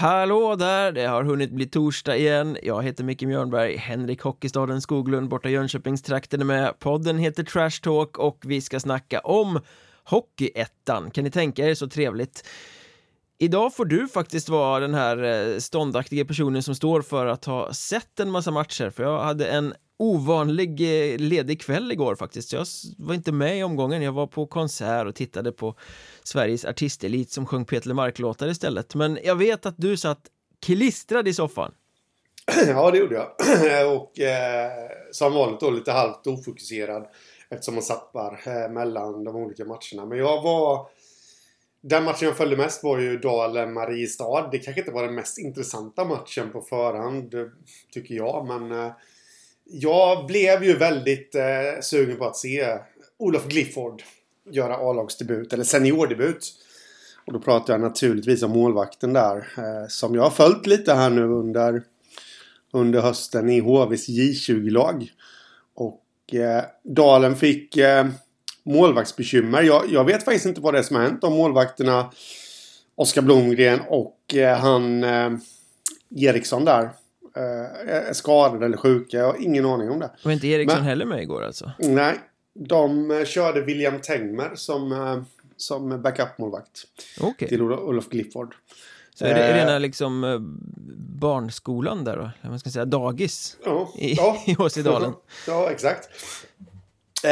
Hallå där, det har hunnit bli torsdag igen. Jag heter Micke Mjörnberg, Henrik Hockeystaden Skoglund borta i Jönköpingstrakten är med. Podden heter Trash Talk och vi ska snacka om Hockeyettan. Kan ni tänka er så trevligt? Idag får du faktiskt vara den här eh, ståndaktiga personen som står för att ha sett en massa matcher för jag hade en ovanlig eh, ledig kväll igår faktiskt. Jag var inte med i omgången. Jag var på konsert och tittade på Sveriges artistelit som sjöng Peter Mark-låtar istället. Men jag vet att du satt klistrad i soffan. Ja det gjorde jag. Och eh, som vanligt då lite halvt ofokuserad eftersom man zappar eh, mellan de olika matcherna. Men jag var den matchen jag följde mest var ju Dalen-Mariestad. Det kanske inte var den mest intressanta matchen på förhand, tycker jag. Men eh, jag blev ju väldigt eh, sugen på att se Olof Glifford göra A-lagsdebut, eller seniordebut. Och då pratar jag naturligtvis om målvakten där. Eh, som jag har följt lite här nu under, under hösten i HVs J20-lag. Och eh, Dalen fick eh, målvaktsbekymmer. Jag, jag, vet faktiskt inte vad det är som har hänt. De målvakterna Oskar Blomgren och eh, han eh, Eriksson där. Eh, är skadade eller sjuka. Jag har ingen aning om det. Var inte Eriksson Men, heller med igår alltså? Nej. De eh, körde William Tengmer som, eh, som backup-målvakt. Okay. Till Olof Glifford. Så är det rena liksom eh, barnskolan där då? Man ska säga dagis? Ja. I, ja. i? Ja, exakt. Eh,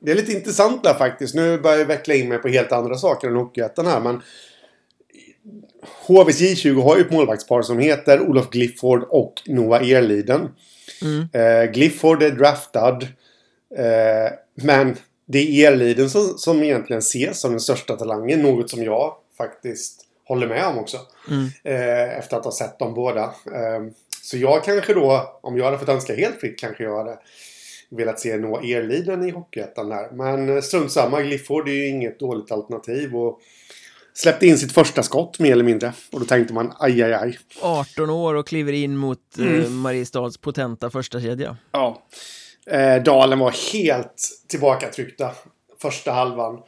det är lite intressant där faktiskt. Nu börjar jag veckla in mig på helt andra saker än Hockeyettan här. Men HVs J20 har ju ett målvaktspar som heter Olof Glifford och Noah Erliden. Mm. Eh, Glifford är draftad. Eh, men det är Erliden som, som egentligen ses som den största talangen. Något som jag faktiskt håller med om också. Mm. Eh, efter att ha sett dem båda. Eh, så jag kanske då, om jag hade fått önska helt fritt, kanske jag hade velat se Noah Erliden i Hockeyettan där. Men eh, strunt samma, Glifford är ju inget dåligt alternativ. Och släppte in sitt första skott mer eller mindre. Och då tänkte man aj, aj, aj. 18 år och kliver in mot eh, mm. eh, Mariestads potenta första kedja. Ja. Eh, Dalen var helt tillbakatryckta första halvan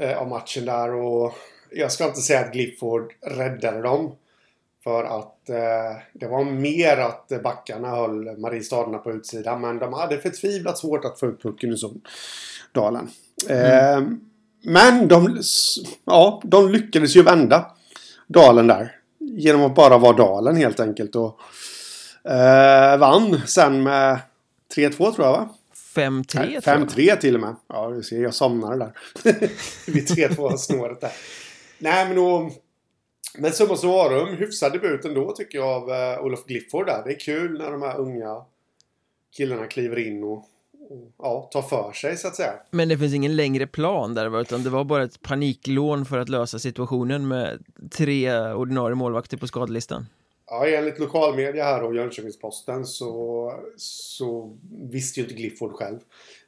eh, av matchen där. Och jag ska inte säga att Glifford räddade dem. För att eh, det var mer att backarna höll Mariestaderna på utsidan. Men de hade förtvivlat svårt att få ut pucken i Dalen. Mm. Eh, men de, ja, de lyckades ju vända Dalen där. Genom att bara vara Dalen helt enkelt. Och eh, vann sen med 3-2 tror jag va? 5-3 5-3 till och med. Ja, du ser, jag somnade där. Vid 3-2 snåret där. Nej, men då... Men summa summarum, hyfsad debut ändå tycker jag av uh, Olof Glifford där. Det är kul när de här unga killarna kliver in och ja, tar för sig så att säga. Men det finns ingen längre plan där utan det var bara ett paniklån för att lösa situationen med tre ordinarie målvakter på skadelistan. Ja, enligt lokalmedia här och Jönköpings-Posten så, så visste ju inte Glifford själv.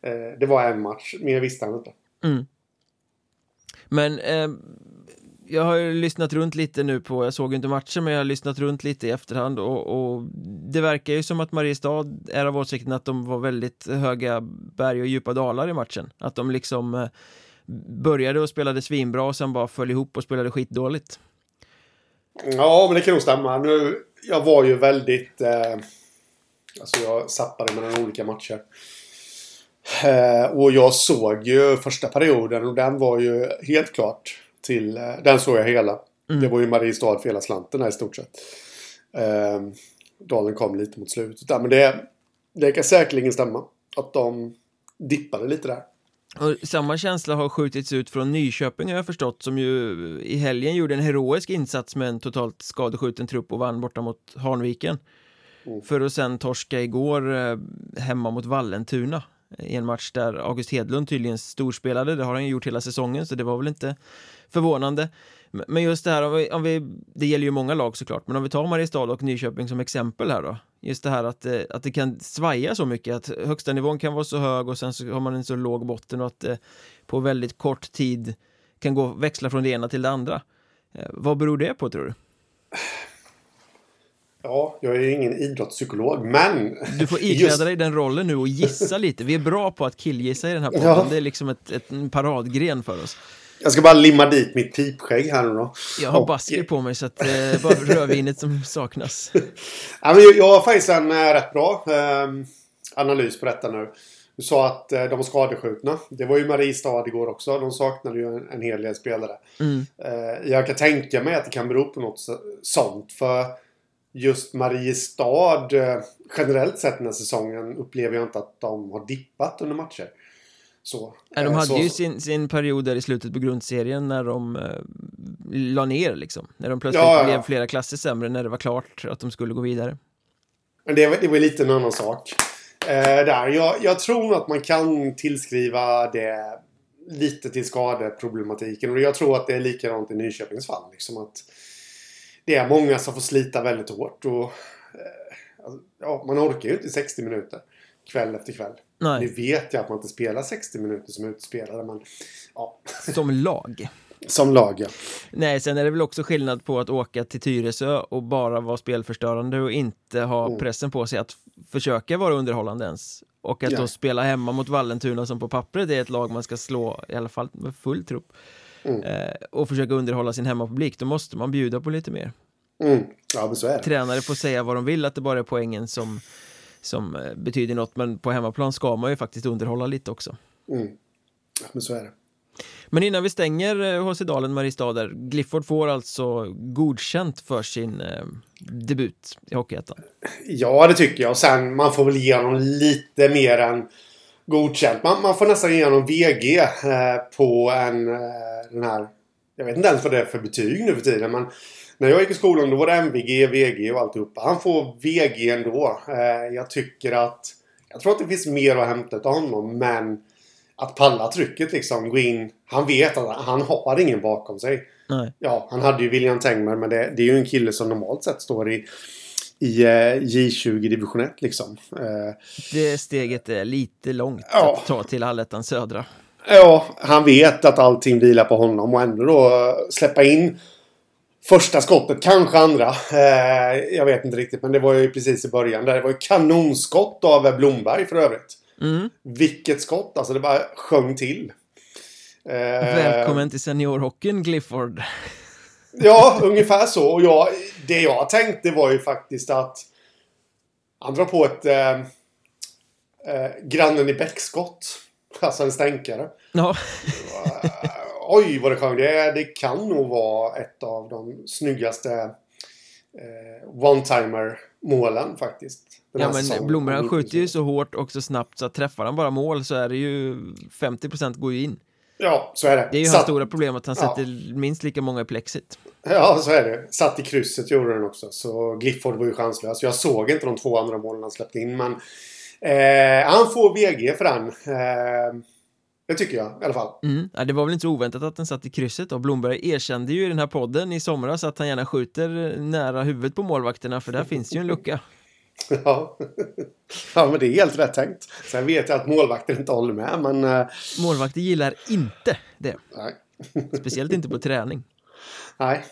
Eh, det var en match, mer visste han inte. Mm. Men eh, jag har lyssnat runt lite nu på, jag såg inte matchen men jag har lyssnat runt lite i efterhand och, och det verkar ju som att Mariestad är av åsikten att de var väldigt höga berg och djupa dalar i matchen. Att de liksom eh, började och spelade svinbra och sen bara föll ihop och spelade skitdåligt. Ja, men det kan nog stämma. Nu, jag var ju väldigt... Eh, alltså jag zappade mellan olika matcher. Eh, och jag såg ju första perioden och den var ju helt klart till... Eh, den såg jag hela. Mm. Det var ju Mariestad för hela slanten här i stort sett. Eh, Dalen kom lite mot slutet där. Men det, det kan säkerligen stämma. Att de dippade lite där. Och samma känsla har skjutits ut från Nyköping har jag förstått som ju i helgen gjorde en heroisk insats med en totalt skadeskjuten trupp och vann borta mot Hanviken. Mm. För att sen torska igår eh, hemma mot Vallentuna i en match där August Hedlund tydligen storspelade, det har han ju gjort hela säsongen så det var väl inte förvånande. Men just det här, om vi, om vi, det gäller ju många lag såklart, men om vi tar Mariestad och Nyköping som exempel här då. Just det här att, eh, att det kan svaja så mycket, att högsta nivån kan vara så hög och sen så har man en så låg botten och att det på väldigt kort tid kan gå växla från det ena till det andra. Eh, vad beror det på tror du? Ja, jag är ingen idrottspsykolog, men... Du får ikläda just... dig den rollen nu och gissa lite. Vi är bra på att killgissa i den här podden. Ja. Det är liksom ett, ett, en paradgren för oss. Jag ska bara limma dit mitt pipskägg här nu då. Jag har Och- basker på mig så att det är bara rödvinet som saknas. Ja, men jag, jag har faktiskt en eh, rätt bra eh, analys på detta nu. Du sa att eh, de var skadeskjutna. Det var ju Mariestad igår också. De saknade ju en, en hel del spelare. Mm. Eh, jag kan tänka mig att det kan bero på något så- sånt. För just Mariestad, eh, generellt sett den här säsongen, upplever jag inte att de har dippat under matcher. Så. Ja, de Eh, hade så, ju sin, sin period där i slutet på grundserien när de eh, la ner liksom. När de plötsligt Ja, ja, ja. blev flera klasser sämre när det var klart att de skulle gå vidare. Men det, var- det var lite en annan sak. Eh, där. Jag, jag tror att man kan tillskriva det lite till skadeproblematiken. Och jag tror att det är likadant i Nyköpings fall. Liksom att det är många som får slita väldigt hårt. Och, eh, alltså, ja, man orkar ju inte 60 minuter kväll efter kväll. Nu Nej, vet jag att man inte spelar 60 minuter som utspelare, men ja, som lag. som lag ja. Nej, sen är det väl också skillnad på att åka till Tyresö och bara vara spelförstörande och inte ha Mm. pressen på sig att försöka vara underhållande ens. Och att Ja. då spela hemma mot Vallentuna som på pappret är ett lag man ska slå, i alla fall med full trupp. Mm. Eh, och försöka underhålla sin hemmapublik, då måste man bjuda på lite mer. Mm. Ja, men så är det. Tränare får säga vad de vill, att det bara är poängen som, som eh, betyder något, men på hemmaplan ska man ju faktiskt underhålla lite också. Mm. Ja, men så är det. Men innan vi stänger eh, HC Dalen Mariestad där, Glifford får alltså godkänt för sin eh, debut i Hockeyettan. Ja, det tycker jag. Sen, man får väl ge honom lite mer än godkänt. Man, man får nästan ge honom VG eh, på en, eh, den här... Jag vet inte ens vad det är för betyg nu för tiden, men när jag gick i skolan då var det MVG, VG och alltihopa. Han får VG ändå. Eh, jag tycker att... Jag tror att det finns mer att hämta av honom, men att palla trycket liksom, gå in. Han vet att han har ingen bakom sig. Nej. Ja, han hade ju William Tengmer, men det, det är ju en kille som normalt sett står i, i eh, J20 division 1 liksom. Eh, Det steget är lite långt Ja. att ta till Allettan södra. ja, han vet att allting vilar på honom och ändå då eh, släppa in första skottet, kanske andra. Jag vet inte riktigt, men det var ju precis i början. Där. Det var ju kanonskott av Blomberg för övrigt. Mm. Vilket skott! Alltså det bara sjöng till. Välkommen till seniorhockeyn Glifford. Ja, ungefär så. Och jag, det jag tänkte var ju faktiskt att han drar på ett eh, eh, grannen i bäckskott. Alltså en stänkare. Ja, Eh, oj, vad det sjöng. Det, det kan nog vara ett av de snyggaste eh, one-timer målen faktiskt. Ja men. Blomberg han skjuter ju så hårt och så snabbt så att träffar han bara mål så är det ju 50% går ju in. Ja, så är det. Det är ju Satt- hans stora problem att han Ja. sätter minst lika många i plexit. Ja, så är det. Satt i krysset gjorde den också. Så Glifford var ju chanslös. Jag såg inte de två andra målen han släppte in. Men eh, han får VG för den. Eh, det tycker jag i alla fall. Mm. Ja, det var väl inte så oväntat att den satt i krysset och Blomberg erkände ju i den här podden i somras att han gärna skjuter nära huvudet på målvakterna för där finns ju en lucka. Ja. ja, men det är helt rätt tänkt. Sen vet jag att målvakter inte håller med, men... Eh, Målvakter gillar inte det, nej. speciellt inte på träning. nej.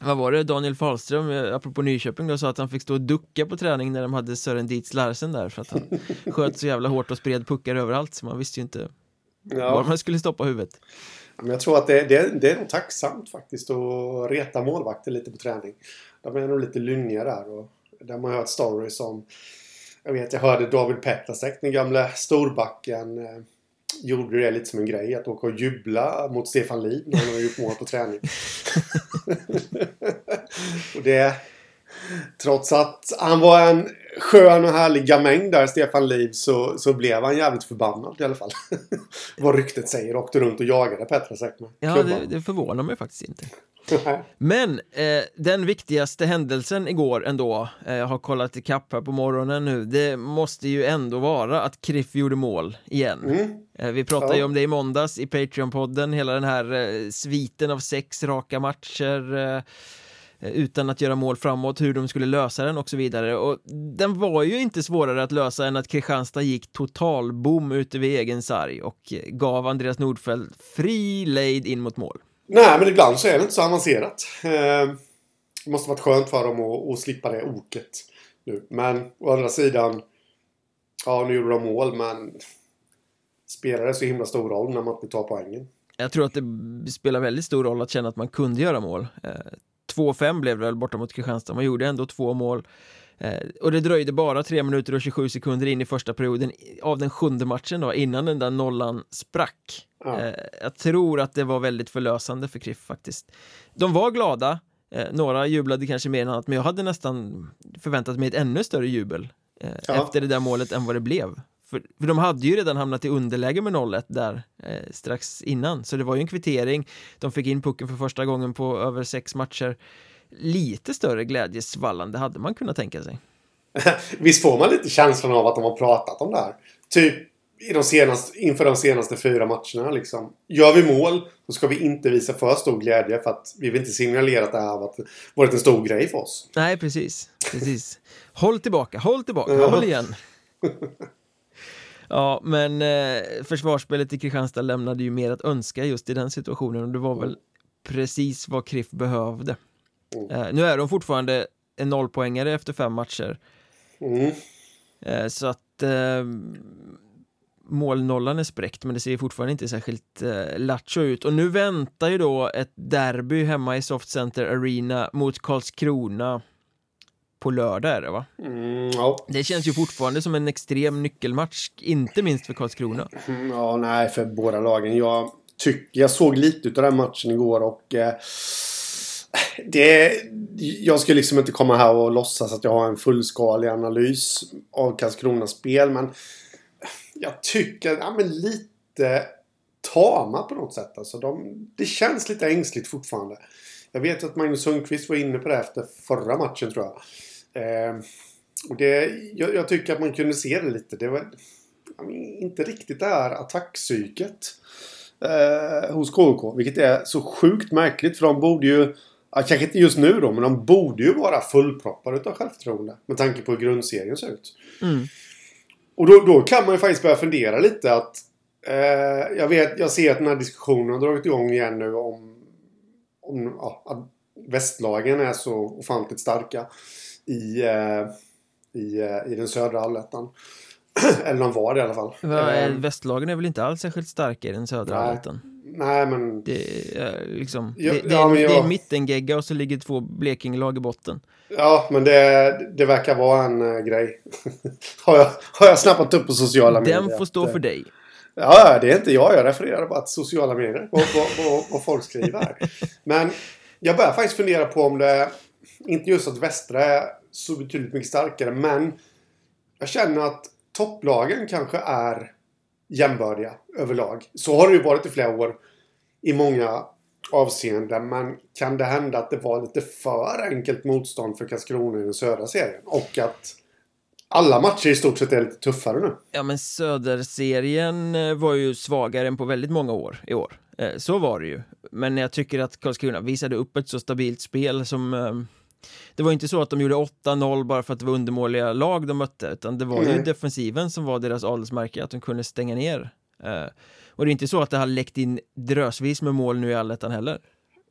Vad var det Daniel Fahlström, eh, apropå Nyköping då, sa att han fick stå och ducka på träning när de hade Sören Dietz Larsen där för att han sköt så jävla hårt och spred puckar överallt så man visste ju inte var Ja. man skulle stoppa huvudet. Men jag tror att det, det, det är nog tacksamt faktiskt att reta målvakter lite på träning. De är nog lite lynniga där. Och där man hört stories om... Jag vet, jag hörde David Petrasek, den gamla storbacken, eh, gjorde det lite som en grej. Att åka och jubla mot Stefan Liv när han har gjort mål på träning. och det... Trots att han var en skön och härlig gamäng där, Stefan Liv, så, så blev han jävligt förbannad i alla fall. Vad ryktet säger. Åkte runt och jagade Petrasek med Ja, det, det förvånar mig faktiskt inte. Men eh, den viktigaste händelsen igår ändå, eh, jag har kollat ikapp här på morgonen nu, det måste ju ändå vara att Kriff gjorde mål igen. Mm. Eh, vi pratade ju Ja. om det i måndags i Patreon-podden, hela den här eh, sviten av sex raka matcher eh, utan att göra mål framåt, hur de skulle lösa den och så vidare. Och den var ju inte svårare att lösa än att Kristianstad gick totalbom ute vid egen sarg och eh, gav Andreas Nordfeldt fri lejd in mot mål. Nej, men ibland så är det inte så avancerat. Eh, det måste varit skönt för dem att, att slippa det oket nu. Men å andra sidan, ja, nu gjorde de mål, men spelar det så himla stor roll när man inte tar poängen? Jag tror att det spelar väldigt stor roll att känna att man kunde göra mål. Eh, 2-5 blev det väl borta mot Kristianstad, man gjorde ändå två mål. Eh, och det dröjde bara 3 minuter och 27 sekunder in i första perioden av den sjunde matchen då, innan den där nollan sprack. Ja. Eh, jag tror att det var väldigt förlösande för KRIF faktiskt. De var glada, eh, några jublade kanske mer än annat, men jag hade nästan förväntat mig ett ännu större jubel Ja. efter det där målet än vad det blev. För, för de hade ju redan hamnat i underläge med 0-1 där eh, strax innan, så det var ju en kvittering. De fick in pucken för första gången på över sex matcher. Lite större glädjesvallande hade man kunnat tänka sig. Visst får man lite känslan av att de har pratat om det här? Typ i de senaste, inför de senaste fyra matcherna liksom. Gör vi mål så ska vi inte visa för stor glädje för att vi vill inte signalera att det här har varit, en stor grej för oss. Nej, precis. precis. håll tillbaka, håll tillbaka, Ja. håll igen. Ja, men eh, försvarsspelet i Kristianstad lämnade ju mer att önska just i den situationen och det var väl precis vad KRIF behövde. Mm. Eh, nu är de fortfarande en nollpoängare efter fem matcher, Mm. eh, så att eh, målnollan är spräckt men det ser fortfarande inte särskilt eh, lattjo ut och nu väntar ju då ett derby hemma i Soft Center Arena mot Karlskrona på lördag är det va? Mm, ja. Det känns ju fortfarande som en extrem nyckelmatch, inte minst för Karlskrona. Mm, ja, nej, för båda lagen. Jag tycker, jag såg lite av den matchen igår och eh, det, jag ska liksom inte komma här och låtsas att jag har en fullskalig analys av Karlskronas spel, men jag tycker, ja men lite tama på något sätt. Alltså de, det känns lite ängsligt fortfarande. Jag vet att Magnus Sundqvist var inne på det efter förra matchen tror jag. Eh, och det, jag, jag tycker att man kunde se det lite. Det var ja, men inte riktigt det här attackpsyket eh, hos KK. Vilket är så sjukt märkligt för de borde ju, ja, kanske inte just nu då, men de borde ju vara fullproppade utav självförtroende. Med tanke på hur grundserien ser ut. Mm. Och då, då kan man ju faktiskt börja fundera lite att eh, jag, vet, jag ser att den här diskussionen har dragit igång igen nu om, om ja, att västlagen är så ofantligt starka i, eh, i, eh, i den södra allettan. Eller de var det i alla fall. Va, Eh, Västlagen är väl inte alls särskilt starka i den södra allettan? Nej men Det är liksom, Ja, det, det, ja, men det är jag- en mittengegga och så ligger två Blekingelag i botten. Ja, men det, det verkar vara en eh, grej. har, jag, har jag snappat upp på sociala medier. Den får stå för eh, dig. Ja, det är inte jag. Jag refererar bara till sociala medier. Vad, vad, vad, folk skriver. Men jag börjar faktiskt fundera på om det... Inte just att Västra är så betydligt mycket starkare, men jag känner att topplagen kanske är jämbördiga överlag. Så har det ju varit i flera år i många avseenden. Men kan det hända att det var lite för enkelt motstånd för Karlskrona i den södra serien? Och att alla matcher i stort sett är lite tuffare nu. Ja men Söderserien eh, var ju svagare än på väldigt många år i år. Eh, så var det ju. Men jag tycker att Karlskrona visade upp ett så stabilt spel som eh, det var inte så att de gjorde 8-0 bara för att det var undermåliga lag de mötte utan det var ju Nej. defensiven som var deras adelsmärke att de kunde stänga ner. Eh, Och det är inte så att det har läckt in drösvis med mål nu i allettan heller.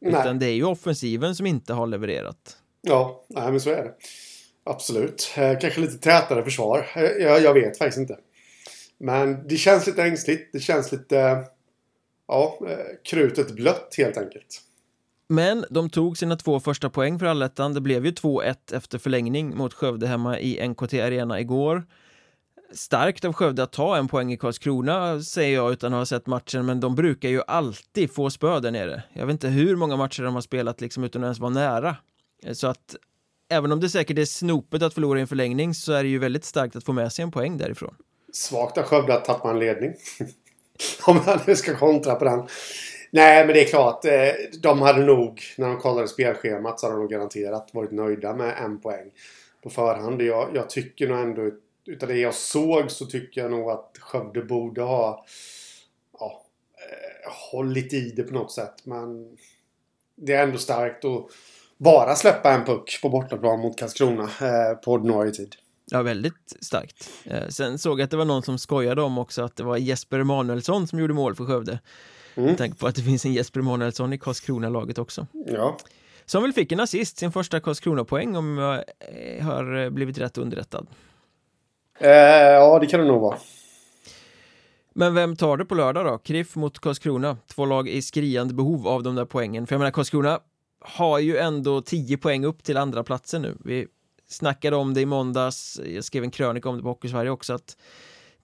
Utan Nej. det är ju offensiven som inte har levererat. Ja, nej, men så är det. Absolut. Eh, kanske lite tätare försvar. Eh, jag, jag vet faktiskt inte. Men det känns lite ängsligt. Det känns lite... Ja, eh, krutet blött helt enkelt. Men de tog sina två första poäng för allettan. Det blev ju 2-1 efter förlängning mot Skövde hemma i NKT Arena igår. Starkt av Skövde att ta en poäng i Karlskrona, säger jag utan att ha sett matchen, men de brukar ju alltid få spö där nere. Jag vet inte hur många matcher de har spelat liksom utan att ens vara nära. Så att även om det säkert är snopet att förlora i en förlängning så är det ju väldigt starkt att få med sig en poäng därifrån. Svagt av Skövde att tappa en ledning. Om jag nu ska kontra på den. Nej, men det är klart. Eh, de hade nog, när de kollade spelschemat, så hade de garanterat varit nöjda med en poäng på förhand. Jag, jag tycker nog ändå, utav det jag såg, så tycker jag nog att Skövde borde ha ja, eh, hållit i det på något sätt. Men det är ändå starkt att bara släppa en puck på bortaplan mot Karlskrona eh, på ordinarie tid. Ja, väldigt starkt. Sen såg jag att det var någon som skojade om också att det var Jesper Emanuelsson som gjorde mål för Skövde. Mm. Med tanke på att det finns en Jesper Emanuelsson i Karlskrona-laget också. Ja. Som väl fick en assist, sin första Karlskrona-poäng om jag eh, har eh, blivit rätt underrättad. Eh, ja, det kan det nog vara. Men vem tar det på lördag då? Kriff mot Karlskrona. Två lag i skriande behov av de där poängen. För jag menar, Karlskrona har ju ändå 10 poäng upp till andra platsen nu. Vi snackade om det i måndags, jag skrev en krönika om det på Hockeysverige också, att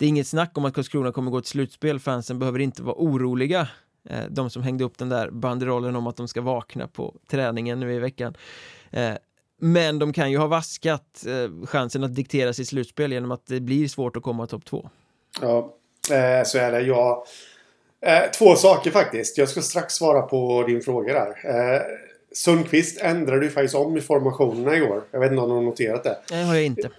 det är inget snack om att Karlskrona kommer gå till slutspel, fansen behöver inte vara oroliga. Eh, de som hängde upp den där banderollen om att de ska vakna på träningen nu i veckan. Eh, men de kan ju ha vaskat eh, chansen att diktera sitt slutspel genom att det blir svårt att komma topp två. Ja, så är det. Jag, två saker faktiskt. Jag ska strax svara på din fråga där. Sundqvist ändrade ju faktiskt om i formationerna igår. Jag vet inte om du har noterat det. Det har jag inte.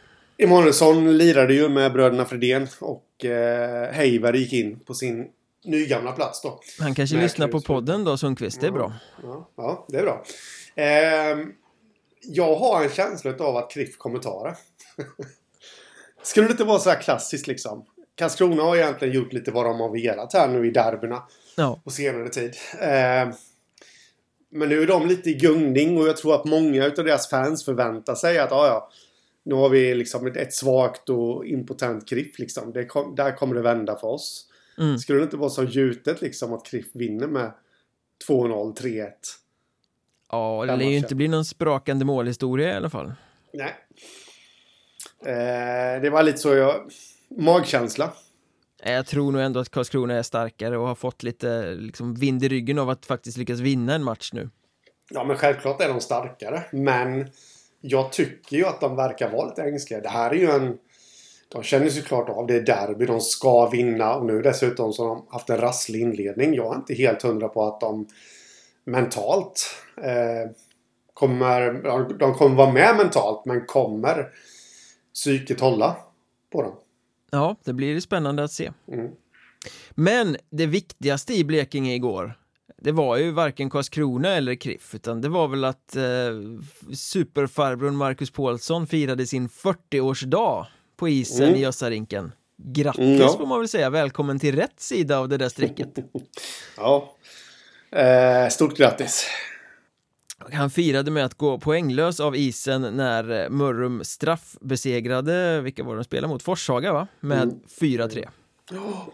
Emanuelsson lirade ju med bröderna Fredén och eh, Heiver gick in på sin nygamla plats då. Han kanske lyssnar på podden då, Sundqvist. Det är bra. Ja, ja det är bra. Eh, jag har en känsla av att Kriff kommer ta det. Skulle det inte vara så här klassiskt liksom? Karlskrona har egentligen gjort lite vad de har velat här nu i derbyna. Ja. På senare tid. Eh, men nu är de lite i gungning och jag tror att många av deras fans förväntar sig att ah, ja, nu har vi liksom ett, svagt och impotent Kriff liksom. Det kom, där kommer det vända för oss. Mm. Skulle det inte vara så gjutet liksom att Kriff vinner med 2-0, 3-1? Ja, det lär ju inte bli någon sprakande målhistoria i alla fall. Nej. Eh, det var lite så jag... Magkänsla. Jag tror nog ändå att Karlskrona är starkare och har fått lite liksom, vind i ryggen av att faktiskt lyckas vinna en match nu. Ja, men självklart är de starkare. Men jag tycker ju att de verkar vara lite ängsliga. Det här är ju en... De känner sig klart av det är derby, de ska vinna och nu dessutom så har de haft en rasslig inledning. Jag är inte helt hundra på att de mentalt eh, kommer... De kommer vara med mentalt men kommer psyket hålla på dem? Ja, det blir spännande att se. Mm. Men det viktigaste i Blekinge igår det var ju varken Karlskrona eller Kriff utan det var väl att eh, superfarbrorn Marcus Paulsson firade sin 40-årsdag på isen mm. i Össarinken. Grattis mm, ja. får man väl säga, välkommen till rätt sida av det där strecket. ja, eh, stort grattis. Han firade med att gå poänglös av isen när Mörrum straffbesegrade, vilka var de spelade mot? Forshaga va? Med mm. 4-3. Oh.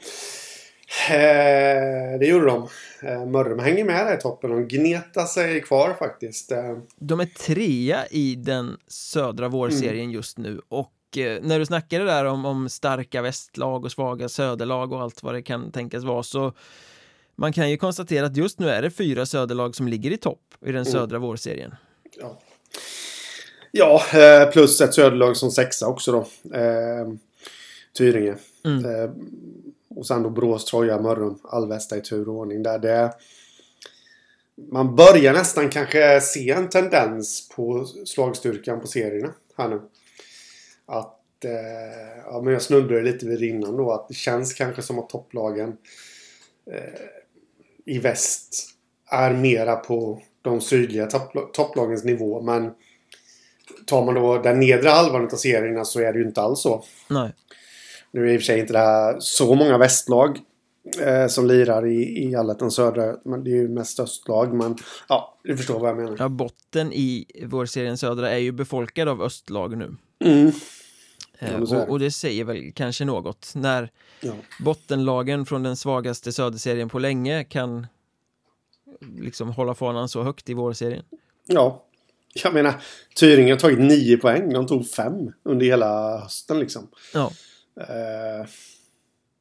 Eh, det gjorde de. Eh, Mörrum hänger med där i toppen. De gnetar sig kvar faktiskt. Eh. De är trea i den södra vårserien mm. just nu och eh, när du snackade där om, om starka västlag och svaga söderlag och allt vad det kan tänkas vara så man kan ju konstatera att just nu är det fyra söderlag som ligger i topp i den mm. södra mm. vårserien. Ja. ja, eh, plus ett söderlag som sexa också då. Eh, Tyringe. Mm. Och sen då Brås, Troja, Mörrum, Alvesta i tur och ordning där. Det, man börjar nästan kanske se en tendens på slagstyrkan på serierna här nu. Att, eh, ja men jag snuddade lite vid det innan då, att det känns kanske som att topplagen eh, i väst är mera på de sydliga toppl topplagens nivå. Men tar man då den nedre halvan av serierna så är det ju inte alls så. Nej. Nu är i och för sig inte det här så många västlag eh, som lirar i, i allettan södra. Men det är ju mest östlag. Men ja, du förstår vad jag menar. Ja, botten i vår serien södra är ju befolkad av östlag nu. Mm. Eh, och, och, det säger väl kanske något när ja. bottenlagen från den svagaste söderserien på länge kan liksom hålla fanan så högt i vårserien. Ja, jag menar Tyringen har tagit nio poäng. De tog fem under hela hösten liksom. Ja. Uh,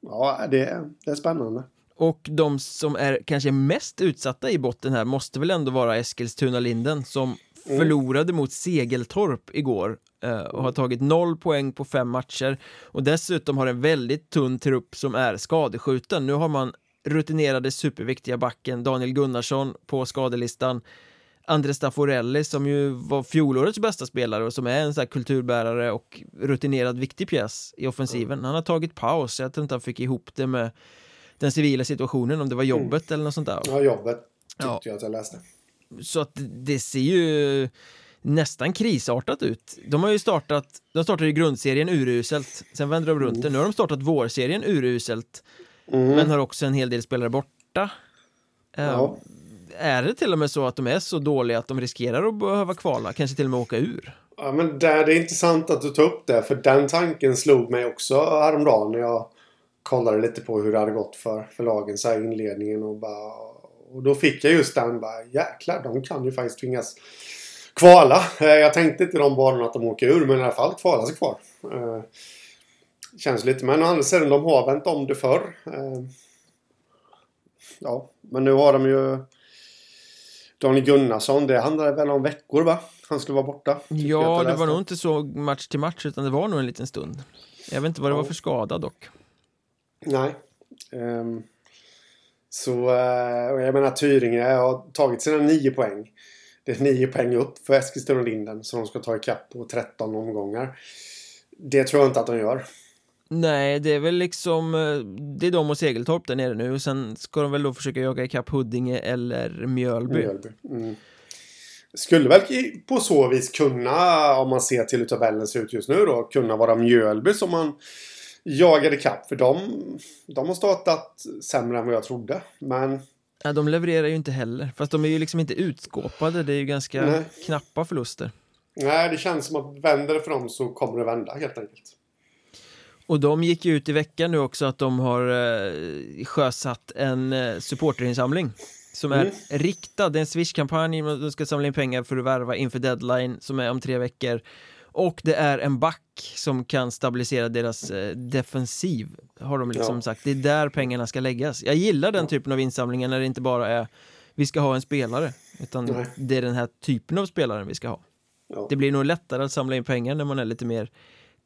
ja, det, det är spännande. Och de som är kanske mest utsatta i botten här måste väl ändå vara Eskilstuna-Linden som mm. förlorade mot Segeltorp igår uh, och har tagit noll poäng på fem matcher och dessutom har en väldigt tunn trupp som är skadeskjuten. Nu har man rutinerade superviktiga backen Daniel Gunnarsson på skadelistan Andres Stafforelli som ju var fjolårets bästa spelare och som är en sån här kulturbärare och rutinerad viktig pjäs i offensiven. Han har tagit paus, jag tror inte han fick ihop det med den civila situationen, om det var mm. jobbet mm. eller något sånt där. Ja, jobbet tyckte ja. jag att jag läste. Så att det ser ju nästan krisartat ut. De har ju startat, de startade ju grundserien uruselt, sen vände de runt mm. det. Nu har de startat vårserien uruselt, mm. men har också en hel del spelare borta. Ja är det till och med så att de är så dåliga att de riskerar att behöva kvala, kanske till och med åka ur? Ja, men där, det är intressant att du tar upp det, för den tanken slog mig också häromdagen när jag kollade lite på hur det hade gått för, för lagen så här i inledningen och bara... Och då fick jag just den bara jäklar, de kan ju faktiskt tvingas kvala. Eh, jag tänkte inte i de banorna att de åker ur, men i alla fall kvala sig kvar. Eh, känns lite, men å andra sidan, de har vänt om det förr. Eh, ja, men nu har de ju Daniel Gunnarsson, det handlade väl om veckor va? Han skulle vara borta. Ja, det var nog inte så match till match utan det var nog en liten stund. Jag vet inte vad det ja. var för skada dock. Nej. Um, så uh, jag menar Tyringe har tagit sina nio poäng. Det är nio poäng upp för Eskilstuna och Linden som de ska ta ikapp på 13 omgångar. Det tror jag inte att de gör. Nej, det är väl liksom eh, Det är de och Segeltorp där nere nu och sen ska de väl då försöka jaga ikapp Huddinge eller Mjölby. Mjölby. Mm. Skulle väl på så vis kunna, om man ser till hur tabellen ser ut just nu då, kunna vara Mjölby som man jagade ikapp. För de, de har startat sämre än vad jag trodde. Men... Ja, de levererar ju inte heller. Fast de är ju liksom inte utskåpade. Det är ju ganska Nej. knappa förluster. Nej, det känns som att vänder det för dem så kommer det vända helt enkelt. Och de gick ut i veckan nu också att de har eh, sjösatt en eh, supporterinsamling som är mm. riktad, det är en Swish-kampanj, de ska samla in pengar för att värva inför deadline som är om tre veckor och det är en back som kan stabilisera deras eh, defensiv Har de liksom ja. sagt, det är där pengarna ska läggas Jag gillar den typen av insamlingar när det inte bara är Vi ska ha en spelare Utan Nej. det är den här typen av spelare vi ska ha ja. Det blir nog lättare att samla in pengar när man är lite mer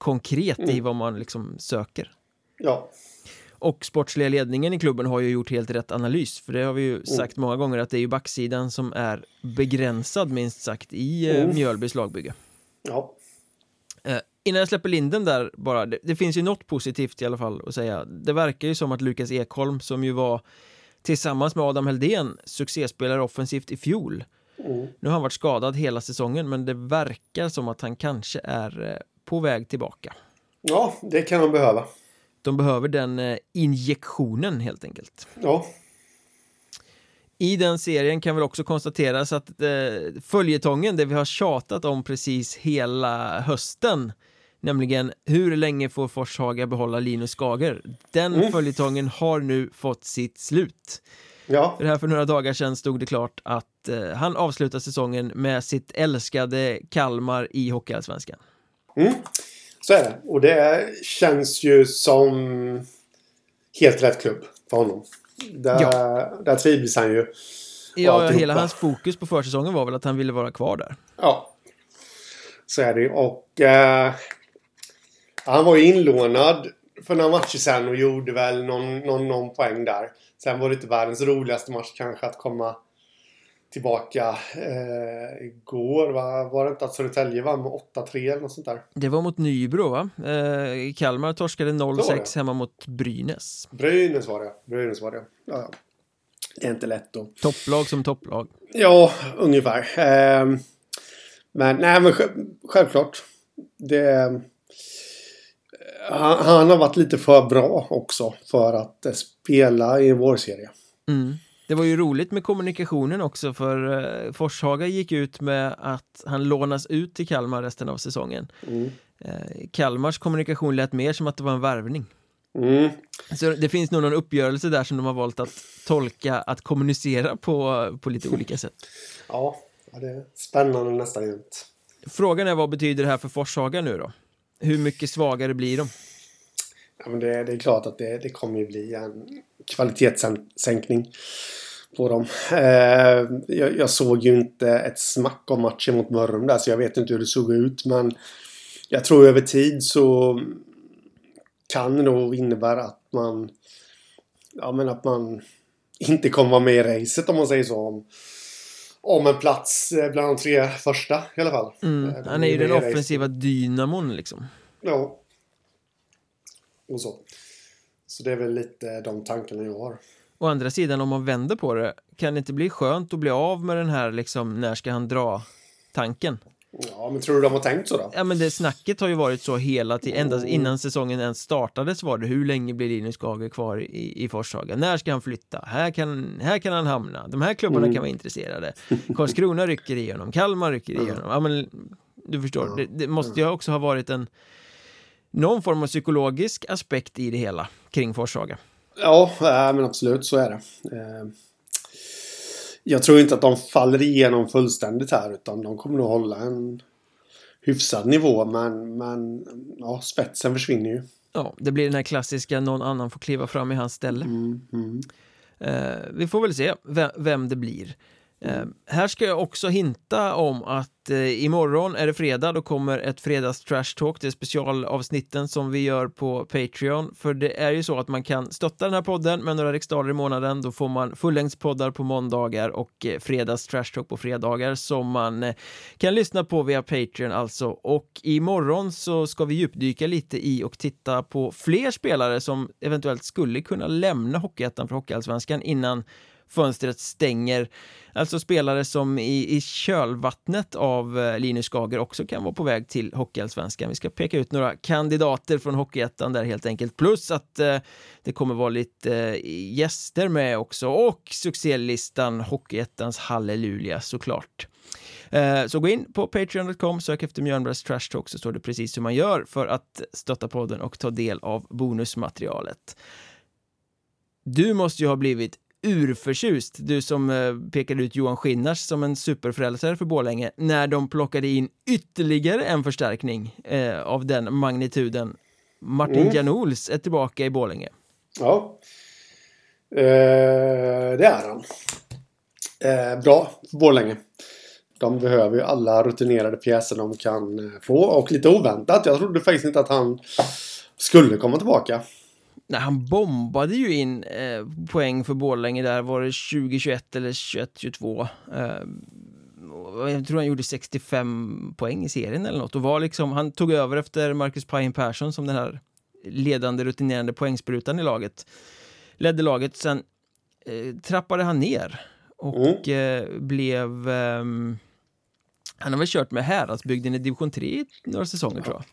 konkret mm. i vad man liksom söker. Ja. Och sportsliga ledningen i klubben har ju gjort helt rätt analys För det har vi ju mm. sagt många gånger att det är ju backsidan som är begränsad minst sagt i eh, mm. Mjölbys lagbygge Ja eh, Innan jag släpper linden där bara det, det, finns ju något positivt i alla fall att säga Det verkar ju som att Lukas Ekholm som ju var Tillsammans med Adam Heldén succéspelare offensivt i fjol mm. Nu har han varit skadad hela säsongen men det verkar som att han kanske är eh, på väg tillbaka. Ja, det kan de behöva. De behöver den eh, injektionen helt enkelt. Ja. I den serien kan väl också konstateras att eh, följetongen, det vi har tjatat om precis hela hösten Nämligen hur länge får Forshaga behålla Linus Skager? Den mm. följetongen har nu fått sitt slut. Ja. För här för några dagar sedan stod det klart att eh, han avslutar säsongen med sitt älskade Kalmar i Hockeyallsvenskan. Mm. Så är det. Och det känns ju som helt rätt klubb för honom. Där, ja. där trivs han ju. Ja, hela hans fokus på försäsongen var väl att han ville vara kvar där. Ja. Så är det Och eh, han var ju inlånad för några matcher sen och gjorde väl någon, någon, någon poäng där. Sen var det inte världens roligaste match kanske att komma tillbaka eh, igår. Va? Var det inte att Södertälje vann med 8-3 eller något sånt där? Det var mot Nybro va? Eh, Kalmar torskade 0-6 hemma mot Brynäs. Brynäs var det, Brynäs var det. Ja, ja. Det är inte lätt då. Topplag som topplag. Ja, ungefär. Eh, men nej, men självklart. Det... Han, han, har varit lite för bra också för att eh, spela i en vårserie. Mm. Det var ju roligt med kommunikationen också för eh, Forshaga gick ut med att han lånas ut till Kalmar resten av säsongen. Mm. Eh, Kalmars kommunikation lät mer som att det var en värvning. Mm. Så det finns nog någon uppgörelse där som de har valt att tolka, att kommunicera på, på lite olika sätt. Ja, det är spännande nästan jämt. Frågan är vad betyder det här för Forshaga nu då? Hur mycket svagare blir de? Ja, men det, det är klart att det, det kommer ju bli en kvalitetssänkning på dem. Eh, jag, jag, såg ju inte ett smack om matchen mot Mörrum där så jag vet inte hur det såg ut men jag tror över tid så kan det nog innebära att man ja men att man inte kommer vara med i racet om man säger så. Om, om en plats eh, bland de tre första i alla fall. Mm, eh, han är ju den offensiva racet. dynamon liksom. Ja. Och så. Så det är väl lite de tankarna jag har. Å andra sidan om man vänder på det Kan det inte bli skönt att bli av med den här liksom När ska han dra tanken? Ja, men tror du de har tänkt så då? Ja, men det snacket har ju varit så hela tiden, ända mm. innan säsongen ens startades var det hur länge blir Linus Skager kvar i, i Forshaga? När ska han flytta? Här kan, här kan han hamna. De här klubbarna mm. kan vara intresserade. Karlskrona rycker i honom, Kalmar rycker i honom. Ja, men du förstår, det, det måste ju också ha varit en någon form av psykologisk aspekt i det hela kring Forshaga. Ja, men absolut så är det. Eh, jag tror inte att de faller igenom fullständigt här utan de kommer nog hålla en hyfsad nivå men, men ja, spetsen försvinner ju. Ja, det blir den här klassiska någon annan får kliva fram i hans ställe. Mm, mm. Eh, vi får väl se vem det blir. Eh, här ska jag också hinta om att eh, imorgon är det fredag, då kommer ett fredags trash talk, det är specialavsnitten som vi gör på Patreon. För det är ju så att man kan stötta den här podden med några riksdaler i månaden, då får man fullängdspoddar på måndagar och eh, fredags trash talk på fredagar som man eh, kan lyssna på via Patreon alltså. Och imorgon så ska vi djupdyka lite i och titta på fler spelare som eventuellt skulle kunna lämna Hockeyettan för Hockeyallsvenskan innan fönstret stänger. Alltså spelare som i, i kölvattnet av eh, Linus Skager också kan vara på väg till Hockeyallsvenskan. Vi ska peka ut några kandidater från Hockeyettan där helt enkelt. Plus att eh, det kommer vara lite eh, gäster med också och succélistan Hockeyettans halleluja såklart. Eh, så gå in på Patreon.com, sök efter Mjölnbergs Trash Talk så står det precis hur man gör för att stötta podden och ta del av bonusmaterialet. Du måste ju ha blivit urförtjust, du som eh, pekade ut Johan Skinnars som en superfrälsare för Borlänge, när de plockade in ytterligare en förstärkning eh, av den magnituden. Martin mm. Janols är tillbaka i Borlänge. Ja, eh, det är han. Eh, bra för Borlänge. De behöver ju alla rutinerade pjäser de kan eh, få och lite oväntat. Jag trodde faktiskt inte att han skulle komma tillbaka. Nej, han bombade ju in eh, poäng för Borlänge där, var det 2021 eller 21-22? Eh, jag tror han gjorde 65 poäng i serien eller något och var liksom, han tog över efter Marcus Pajen Persson som den här ledande rutinerande poängsprutan i laget. Ledde laget, sen eh, trappade han ner och mm. eh, blev ehm, han har väl kört med Häradsbygden i division 3 i några säsonger tror jag.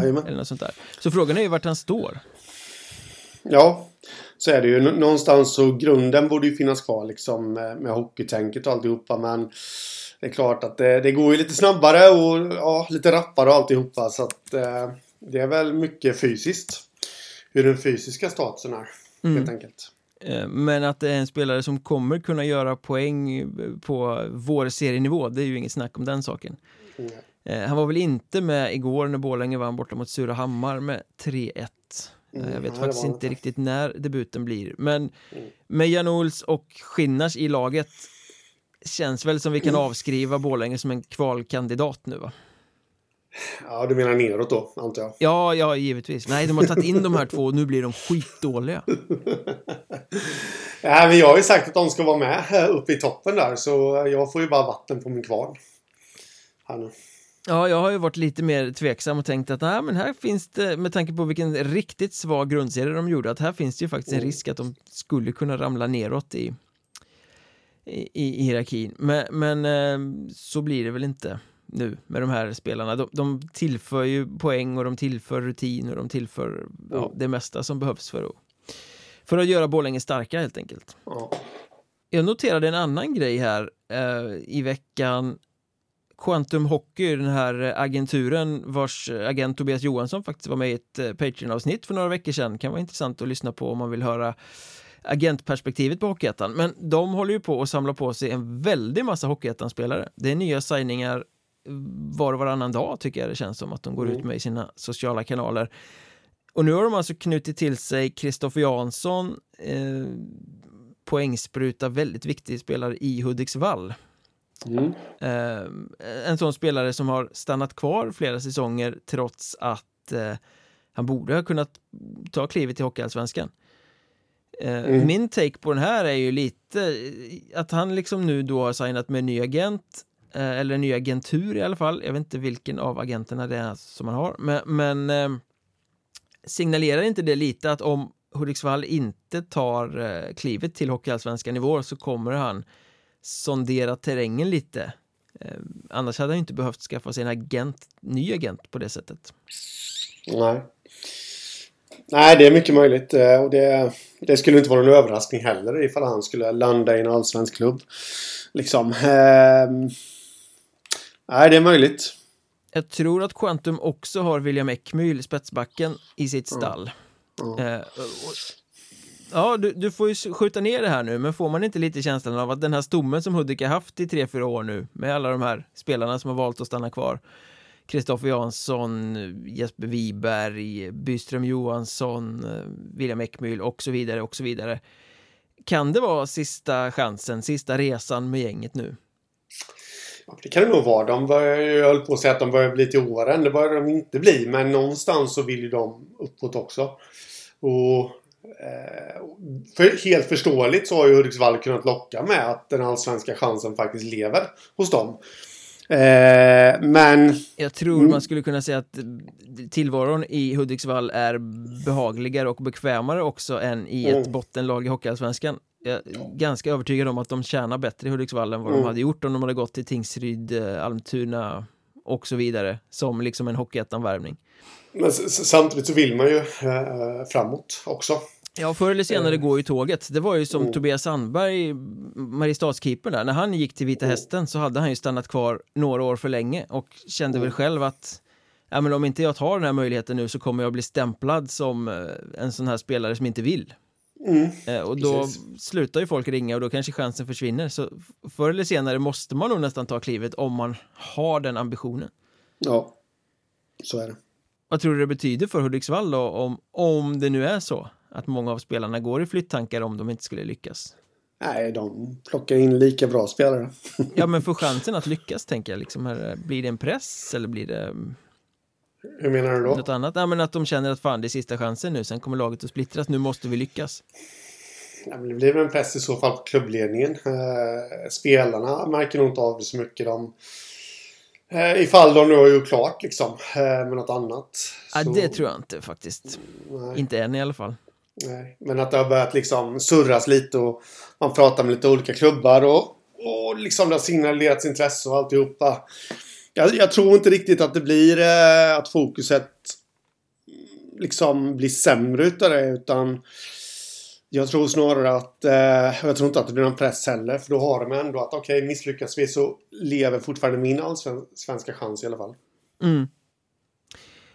Jajamän. Eller något sånt där. Så frågan är ju vart han står. Ja, så är det ju. Någonstans så grunden borde ju finnas kvar liksom med, hockeytänket och alltihopa. Men det är klart att det, det går ju lite snabbare och ja, lite rappare och alltihopa. Så att eh, det är väl mycket fysiskt. Hur den fysiska statusen är, mm. helt enkelt. Eh, men att det är en spelare som kommer kunna göra poäng på vår serienivå, det är ju inget snack om den saken. Mm. Han var väl inte med igår när Borlänge vann borta mot Surahammar med 3-1. Mm, jag vet faktiskt inte riktigt när debuten blir Men mm. med Jan Ols och Skinnars i laget Känns väl som vi kan mm. avskriva Borlänge som en kvalkandidat nu va? Ja, du menar neråt då, antar jag? Ja, ja, givetvis. Nej, de har tagit in de här två och nu blir de skitdåliga. ja, men jag har ju sagt att de ska vara med uppe i toppen där, så jag får ju bara vatten på min kvarn. Här nu. Ja, jag har ju varit lite mer tveksam och tänkt att nej, men här finns det, med tanke på vilken riktigt svag grundserie de gjorde, att här finns det ju faktiskt en mm. risk att de skulle kunna ramla neråt i, i, i hierarkin. Men, men eh, så blir det väl inte nu med de här spelarna. De, de tillför ju poäng och de tillför rutin och de tillför ja, det mesta som behövs för att, för att göra Borlänge starka helt enkelt. Jag noterade en annan grej här eh, i veckan Quantum Hockey, den här agenturen vars agent Tobias Johansson faktiskt var med i ett eh, Patreon-avsnitt för några veckor sedan. Kan vara intressant att lyssna på om man vill höra agentperspektivet på Hockeyettan. Men de håller ju på att samla på sig en väldig massa Hockeyettan-spelare. Det är nya signingar var och varannan dag tycker jag det känns som att de går mm. ut med i sina sociala kanaler. Och nu har de alltså knutit till sig Kristoffer Jansson, eh, poängspruta, väldigt viktig spelare i Hudiksvall. Mm. en sån spelare som har stannat kvar flera säsonger trots att eh, han borde ha kunnat ta klivet till Hockeyallsvenskan. Eh, mm. Min take på den här är ju lite att han liksom nu då har signat med en ny agent eller en ny agentur i alla fall. Jag vet inte vilken av agenterna det är som han har, men, men signalerar inte det lite att om Hudiksvall inte tar klivet till Hockeyallsvenskan i vår så kommer han sondera terrängen lite. Eh, annars hade han inte behövt skaffa sig en agent, ny agent på det sättet. Nej. Nej, det är mycket möjligt. Eh, och det, det skulle inte vara någon överraskning heller ifall han skulle landa i en allsvensk klubb. Liksom. Eh, nej, det är möjligt. Jag tror att Quantum också har William Ekmyl, spetsbacken, i sitt stall. Eh, och, ja, du, du får ju skjuta ner det här nu, men får man inte lite känslan av att den här stommen som Hudik har haft i tre fyra år nu, med alla de här spelarna som har valt att stanna kvar, Kristoffer Jansson, Jesper Wiberg, Byström Johansson, eh, William Ekmyl och så vidare och så vidare. Kan det vara sista chansen, sista resan med gänget nu? Det kan det nog vara. De börjar, jag höll på att säga att de börjar bli till åren. Det börjar de inte bli. Men någonstans så vill ju de uppåt också. Och för, helt förståeligt så har ju Hudiksvall kunnat locka med att den allsvenska chansen faktiskt lever hos dem. Eh, men Jag tror Mm. man skulle kunna säga att tillvaron i Hudiksvall är behagligare och bekvämare också än i ett Mm. bottenlag i Hockeyallsvenskan. Jag är ganska övertygad om att de tjänar bättre i Hudiksvall än vad de Mm. hade gjort om de hade gått till Tingsryd, eh, Almtuna och så vidare som liksom en Hockeyettan-värvning. Men samtidigt så vill man ju eh, framåt också. Ja, förr eller senare går ju tåget. Det var ju som Mm. Tobias Sandberg, Mariestadskeepern där, när han gick till Vita Mm. Hästen så hade han ju stannat kvar några år för länge och kände Mm. väl själv att ja, men om inte jag tar den här möjligheten nu så kommer jag bli stämplad som eh, en sån här spelare som inte vill. Mm. Eh, Och då Precis. slutar ju folk ringa och då kanske chansen försvinner. Så förr eller senare måste man nog nästan ta klivet om man har den ambitionen. Ja, så är det. Vad tror du det betyder för Hudiksvall då om, om det nu är så att många av spelarna går i flytttankar om de inte skulle lyckas? Nej, de plockar in lika bra spelare. Ja, men för chansen att lyckas tänker jag liksom, här, blir det en press eller blir det mm, Hur menar du då? något annat? Ja, men att de känner att fan, det är sista chansen nu, sen kommer laget att splittras, nu måste vi lyckas. Ja, men det blir väl en press i så fall på klubbledningen. Eh, spelarna märker nog inte av det så mycket. De, eh, ifall de nu har gjort klart liksom eh, med något annat. Ja, Så- det tror jag inte faktiskt. Nej, Inte än i alla fall. nej. Men att det har börjat liksom surras lite och man pratar med lite olika klubbar och, och liksom det har signalerats intresse och alltihopa. Jag, jag tror inte riktigt att det blir eh, att fokuset liksom blir sämre utav det utan jag tror snarare att, eh, jag tror inte att det blir någon press heller för då har de ändå att okej misslyckas vi så lever fortfarande min allsvenska chans i alla fall. Mm.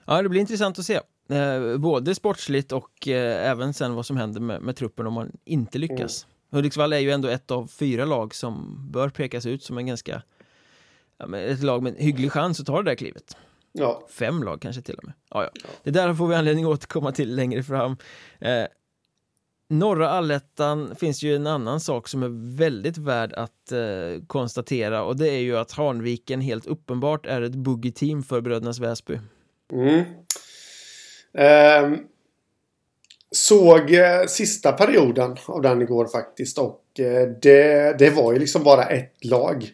Ja, det blir intressant att se. Eh, både sportsligt och eh, även sen vad som händer med, med truppen om man inte lyckas. Hudiksvall är ju ändå ett av fyra lag som bör pekas ut som en ganska ja, ett lag med en hygglig chans att ta det där klivet. Ja, Fem lag kanske till och med. Ja, ja. Det där får vi anledning att återkomma till längre fram. Eh, norra allettan finns ju en annan sak som är väldigt värd att eh, konstatera och det är ju att Hanviken helt uppenbart är ett buggy-team för Brödernas Väsby. Mm. Ehm, såg eh, sista perioden av den igår faktiskt och eh, det, det var ju liksom bara ett lag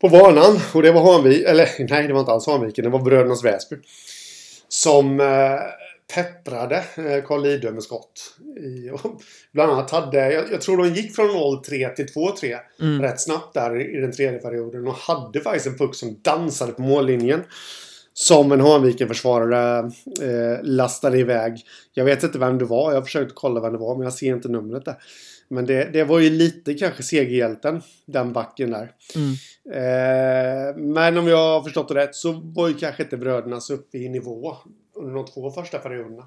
på banan och det var Hanvik, eller nej det var inte alls Hanviken, det var Brödernas Väsby. Som eh, pepprade eh, Carl Lidö med skott. I, bland annat hade, jag, jag tror de gick från 0-3 till 2-3 Mm. rätt snabbt där i, i den tredje perioden och hade faktiskt en puck som dansade på mållinjen. Som en Hanviken-försvarare eh, lastade iväg. Jag vet inte vem det var. Jag försökte kolla vem det var men jag ser inte numret där. Men det, det var ju lite kanske segerhjälten, den backen där. Mm. Eh, men om jag har förstått det rätt så var ju kanske inte brödernas uppe i nivå under de två första perioderna.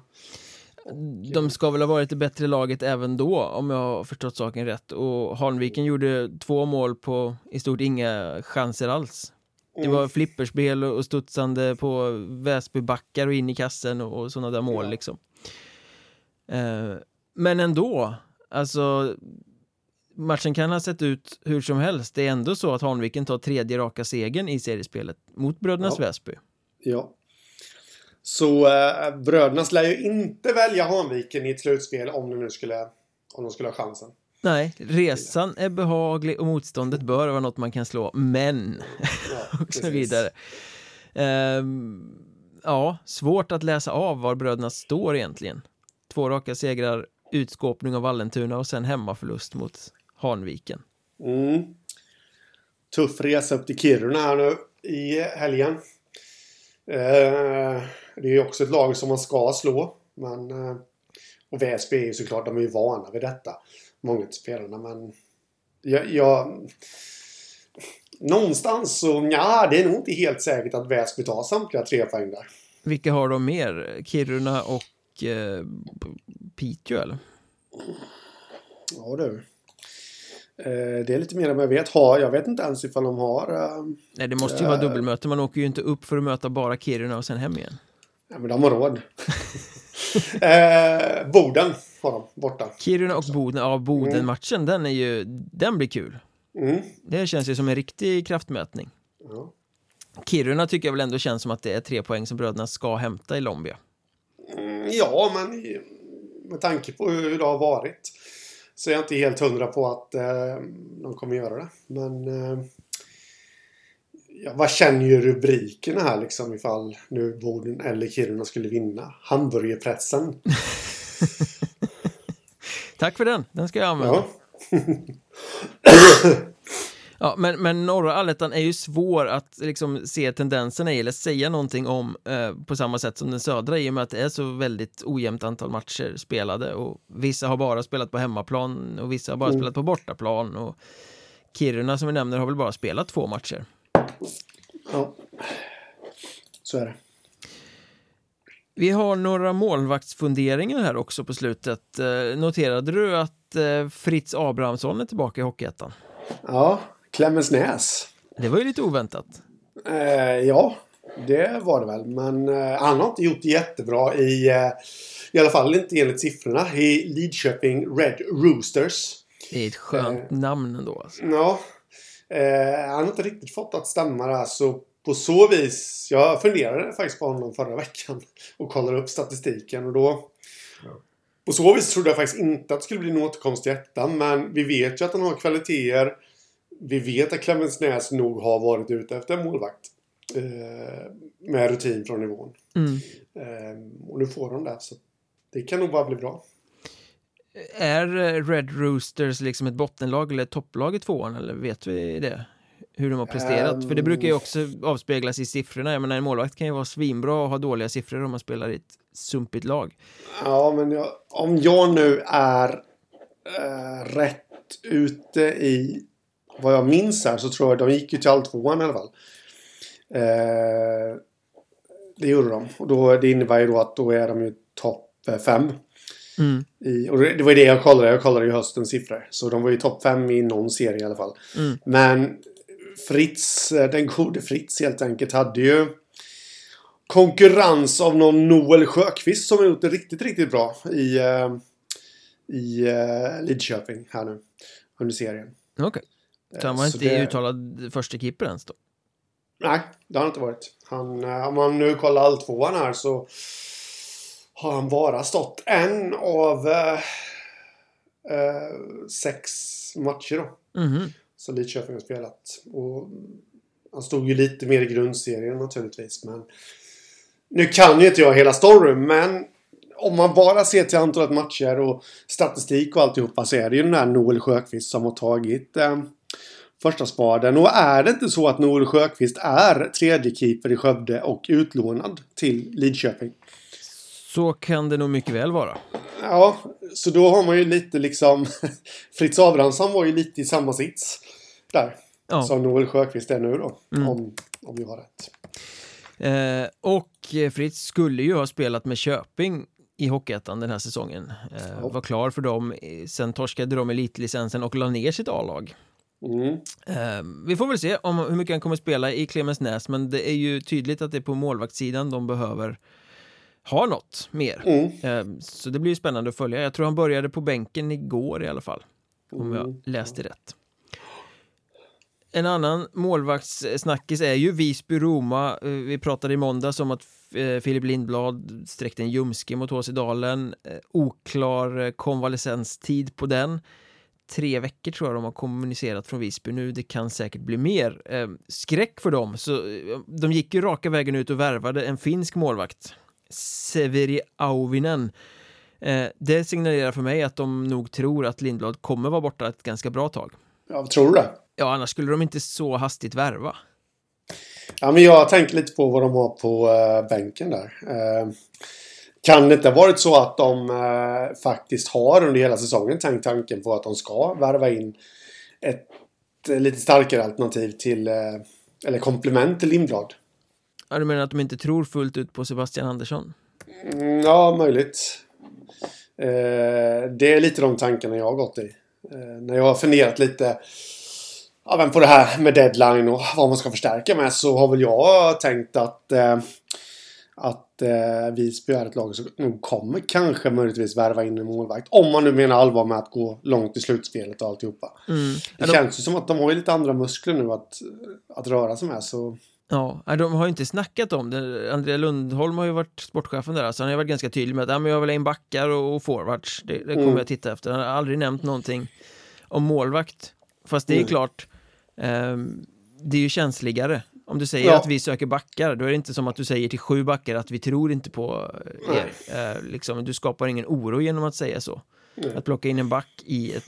De ska väl ha varit det bättre laget även då om jag har förstått saken rätt och Hanviken gjorde två mål på i stort inga chanser alls. Det Mm. var flipperspel och och studsande på Väsbybackar och in i kassen och, och sådana där mål Ja. liksom. Eh, men ändå, alltså matchen kan ha sett ut hur som helst. Det är ändå så att Hanviken tar tredje raka segern i seriespelet mot Brödernas Ja. Väsby. Ja. Så eh, bröderna lär ju inte välja Hanviken i ett slutspel om de nu skulle, om de skulle ha chansen. Nej, resan är behaglig och motståndet bör vara något man kan slå, men Ja, och så vidare. Ehm, ja, svårt att läsa av var bröderna står egentligen. Två raka segrar, utskåpning av Vallentuna och sen hemmaförlust mot Hanviken. Mm. Tuff resa upp till Kiruna här nu i helgen. Eh, det är ju också ett lag som man ska slå. Men, eh, och Väsby är ju såklart, de är ju vana vid detta. Många av spelarna, men jag, jag, någonstans så ja, det är nog inte helt säkert att Väsby tar samtliga tre poäng där. Vilka har de mer? Kiruna och eh, Piteå eller? Ja du. Eh, det är lite mer än vad jag vet. Har, jag vet inte ens ifall de har... Eh, Nej, det måste ju vara dubbelmöte. Man åker ju inte upp för att möta bara Kiruna och sen hem igen. Ja, men de har råd. eh, Boden har de borta. Kiruna och Boden, ja Boden-matchen, den är ju, den blir kul. Mm. Det känns ju som en riktig kraftmätning. Ja. Kiruna tycker jag väl ändå känns som att det är tre poäng som bröderna ska hämta i Lombia. Mm, ja, men med tanke på hur det har varit så är jag inte helt hundra på att eh, de kommer göra det. Men eh, ja, vad känner ju rubrikerna här liksom ifall nu Boden eller Kiruna skulle vinna? Hamburgerpressen. Tack för den, den ska jag använda. Ja. Ja, men, men norra allettan är ju svår att liksom se tendenserna i eller säga någonting om eh, på samma sätt som den södra i och med att det är så väldigt ojämnt antal matcher spelade och vissa har bara spelat på hemmaplan och vissa har bara Mm. spelat på bortaplan och Kiruna som vi nämner har väl bara spelat två matcher. ja. Så är det. Vi har några målvaktsfunderingar här också på slutet. Eh, noterade du att eh, Fritz Abrahamsson är tillbaka i Hockeyettan? Ja, Klemensnäs. Det var ju lite oväntat. Eh, ja, det var det väl. Men eh, han har inte gjort det jättebra i, eh, i alla fall inte enligt siffrorna, i Lidköping Red Roosters. Det är ett skönt namn ändå. Alltså. Ja, eh, han har inte riktigt fått att stämma där så på så vis, jag funderade faktiskt på honom förra veckan och kollade upp statistiken och då på så vis trodde jag faktiskt inte att det skulle bli en återkomst i ettan men vi vet ju att han har kvaliteter. Vi vet att Klemensnäs nog har varit ute efter en målvakt. Eh, med rutin från nivån. Mm. Eh, och nu får de det så det kan nog bara bli bra. Är eh, Red Roosters liksom ett bottenlag eller ett topplag i tvåan eller vet vi det? Hur de har presterat? Ehm. För det brukar ju också avspeglas i siffrorna. Jag menar en målvakt kan ju vara svinbra och ha dåliga siffror om man spelar i ett sumpigt lag. Ja, men jag, om jag nu är eh, rätt ute i vad jag minns här så tror jag de gick ju till alltvåan i alla fall. Eh, det gjorde de. Och då, det innebär ju då att då är de ju topp eh, fem. Mm. I, och det var ju det jag kollade. Jag kollade ju höstens siffror. Så de var ju topp fem i någon serie i alla fall. Mm. Men Fritz, eh, den gode Fritz helt enkelt, hade ju konkurrens av någon Noel Sjöqvist som har gjort det riktigt, riktigt bra i, eh, i Lidköping här nu under serien. Okej. Så han var Så inte det- uttalad första keeper ens då? Nej, det har han inte varit. Han, eh, om man nu kollar all tvåan här så har han bara stått en av eh, eh, sex matcher då. Mhm. Så Lidköping har spelat. Och han stod ju lite mer i grundserien naturligtvis. Men nu kan ju inte jag hela storyn men om man bara ser till antalet matcher och statistik och alltihopa så är det ju den här Noel Sjöqvist som har tagit eh, första spaden. Och är det inte så att Noel Sjöqvist är tredje keeper i Skövde och utlånad till Lidköping? Så kan det nog mycket väl vara. Ja, så då har man ju lite liksom... Fritz Abrahamsson var ju lite i samma sits där. Ja. Som Noel Sjöqvist är nu då. Mm. Om, om vi har rätt. Eh, och Fritz skulle ju ha spelat med Köping i Hockeyettan den här säsongen. Eh. Var klar för dem, eh, sen torskade de elitlicensen och la ner sitt A-lag. Mm. Eh, vi får väl se om hur mycket han kommer spela i Clemensnäs, men det är ju tydligt att det är på målvaktssidan de behöver ha något mer. Mm. Eh, så det blir spännande att följa. Jag tror han började på bänken igår i alla fall, om jag Mm. läste rätt. En annan målvaktssnackis är ju Visby-Roma. Eh, Vi pratade i måndags om att Filip Lindblad sträckte en ljumske mot HC Dalen. Oklar konvalescenstid på den. Tre veckor tror jag de har kommunicerat från Visby nu. Det kan säkert bli mer. Eh, Skräck för dem. Så eh, de gick ju raka vägen ut och värvade en finsk målvakt. Severi Auvinen. Eh, Det signalerar för mig att de nog tror att Lindblad kommer vara borta ett ganska bra tag. Ja, tror du det? Ja, annars skulle de inte så hastigt värva. Ja, men jag tänker lite på vad de har på eh, bänken där. Eh, kan det inte ha varit så att de eh, faktiskt har under hela säsongen tänkt tanken på att de ska värva in ett eh, lite starkare alternativ till, eh, eller komplement till Lindblad. Ja, du menar att de inte tror fullt ut på Sebastian Andersson? Mm, ja, möjligt. Eh, det är lite de tankarna jag har gått i. Eh, när jag har funderat lite även på det här med deadline och vad man ska förstärka med så har väl jag tänkt att eh, att eh, Visby är ett lag som nog kommer kanske möjligtvis värva in en målvakt. Om man nu menar allvar med att gå långt i slutspelet och alltihopa. Mm. Det de... känns ju som att de har lite andra muskler nu att, att röra sig med. Så... Ja, de har ju inte snackat om det. Andrea Lundholm har ju varit sportchefen där, så han har varit ganska tydlig med att ja, men jag vill ha in backar och forwards. Det, det kommer mm. jag titta efter. Han har aldrig nämnt någonting om målvakt. Fast det är mm. klart, eh, det är ju känsligare om du säger ja. att vi söker backar, då är det inte som att du säger till sju backar att vi tror inte på er. Eh, liksom, du skapar ingen oro genom att säga så. Nej. Att plocka in en back i ett,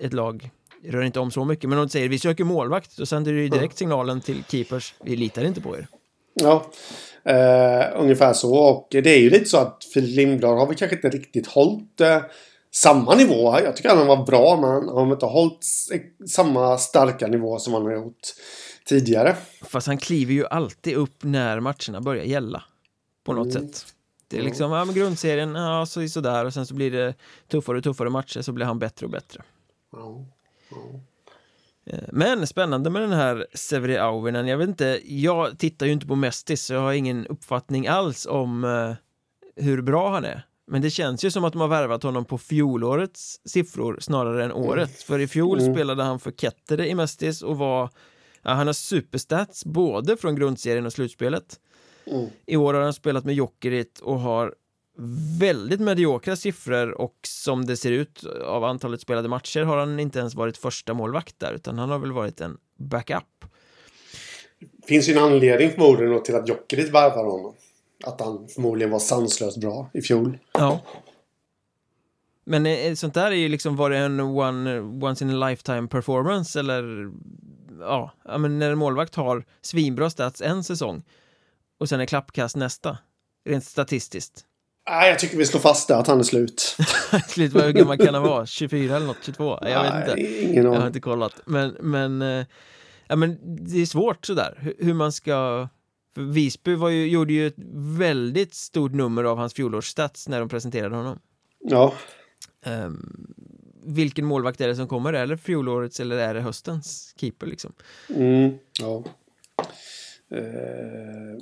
ett lag rör inte om så mycket. Men om du säger vi söker målvakt, då sänder du direkt signalen till keepers, vi litar inte på er. Ja, eh, ungefär så. Och det är ju lite så att Filip Lindblad har vi kanske inte riktigt hållit eh, samma nivå. Jag tycker han var bra, men han har inte hållit samma starka nivå som han har gjort tidigare. Fast han kliver ju alltid upp när matcherna börjar gälla. På något mm. sätt. Det är liksom, ja men grundserien, ja så sådär och sen så blir det tuffare och tuffare matcher så blir han bättre och bättre. Eh, men spännande med den här Severi Auvinen. Jag vet inte, jag tittar ju inte på Mestis så jag har ingen uppfattning alls om uh, hur bra han är. Men det känns ju som att de har värvat honom på fjolårets siffror snarare än mm. året. Mm. För i fjol mm. spelade han för Kettere i Mestis och var Ja, han har superstats både från grundserien och slutspelet. Mm. I år har han spelat med Jokerit och har väldigt mediokra siffror och som det ser ut av antalet spelade matcher har han inte ens varit första målvakt där utan han har väl varit en backup. Det finns ju en anledning förmodligen till att Jokerit värvar honom. Att han förmodligen var sanslöst bra i fjol. Ja. Men eh, sånt där är ju liksom, var det en one, once in a lifetime performance eller ja, men när en målvakt har svinbra stats en säsong och sen är klappkast nästa, rent statistiskt. Nej, jag tycker vi slår fast det, att han är slut. slut, hur gammal kan han vara? 24 eller något? 22? Jag vet inte. Ingen jag har inte kollat. Men, men, eh, ja, men det är svårt sådär, hur, man ska... För Visby var ju, gjorde ju ett väldigt stort nummer av hans fjolårsstats när de presenterade honom. Ja. Um, vilken målvakt är det som kommer? Är det fjolårets eller är det höstens keeper liksom? Mm, ja. Eh,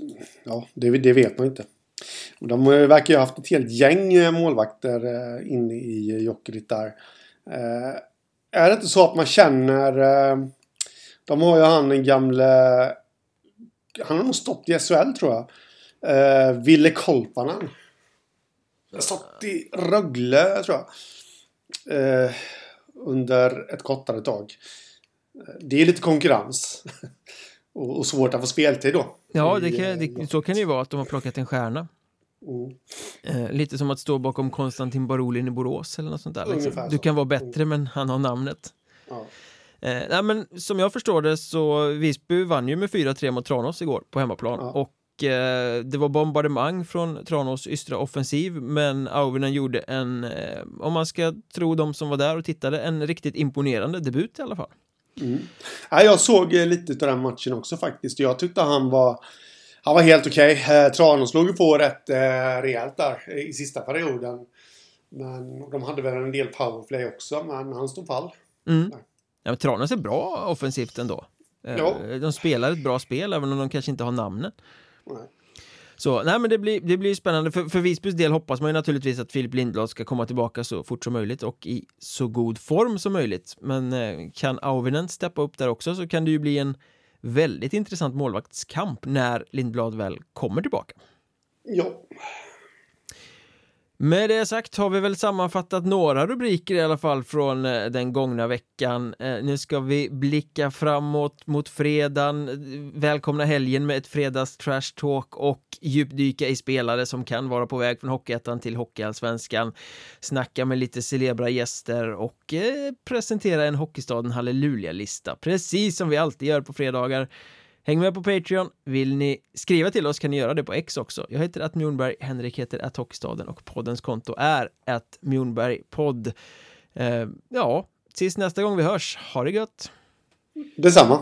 ja, det, det, vet man inte. De eh, verkar ju ha haft ett helt gäng eh, målvakter eh, inne i Jokerit där. Eh, är det inte så att man känner... de har ju han den gamle... Han har nog stått i SHL tror jag. Ville Kolpanen. Stått i Rögle tror jag eh, under ett kortare tag. Det är lite konkurrens. och, och, svårt att få speltid då. Ja, det kan, det, så kan det ju vara att de har plockat en stjärna. Mm. Eh, lite som att stå bakom Konstantin Barolin i Borås eller något sånt där. Liksom. Du kan vara bättre men han har namnet. Ja. Eh, nej, men som jag förstår det så Visby vann ju med 4-3 mot Tranås igår på hemmaplan ja. och Eh, det var bombardemang från Tranås ystra offensiv men Auvinen gjorde en, eh, om man ska tro de som var där och tittade, en riktigt imponerande debut i alla fall. Mm. Ja, jag såg eh, lite av den matchen också faktiskt. Jag tyckte han var han var helt okej. Okay. Tranås låg ju på rätt eh, rejält där i sista perioden. Men de hade väl en del powerplay också, men han stod pall. Mm. Ja, men Tranås är bra offensivt ändå. Ja. De spelar ett bra spel, även om de kanske inte har namnen. Så nej men det blir, det blir spännande, för, för Visbys del hoppas man ju naturligtvis att Filip Lindblad ska komma tillbaka så fort som möjligt och i så god form som möjligt. Men eh, kan Auvinen steppa upp där också så kan det ju bli en väldigt intressant målvaktskamp när Lindblad väl kommer tillbaka. Ja. Med det sagt har vi väl sammanfattat några rubriker i alla fall från eh, den gångna veckan. Eh, nu ska vi blicka framåt mot fredagen, välkomna helgen med ett fredags trash talk och djupdyka i spelare som kan vara på väg från Hockeyettan till Hockeyallsvenskan, snacka med lite celebra gäster och eh, presentera en Hockeystaden halleluja-lista, precis som vi alltid gör på fredagar. Häng med på Patreon. Vill ni skriva till oss kan ni göra det på X också. Jag heter att Mjornberg, Henrik heter att Hockeystaden och poddens konto är att Mjornberg podd. Eh, ja, tills nästa gång vi hörs. Ha det gött! Detsamma.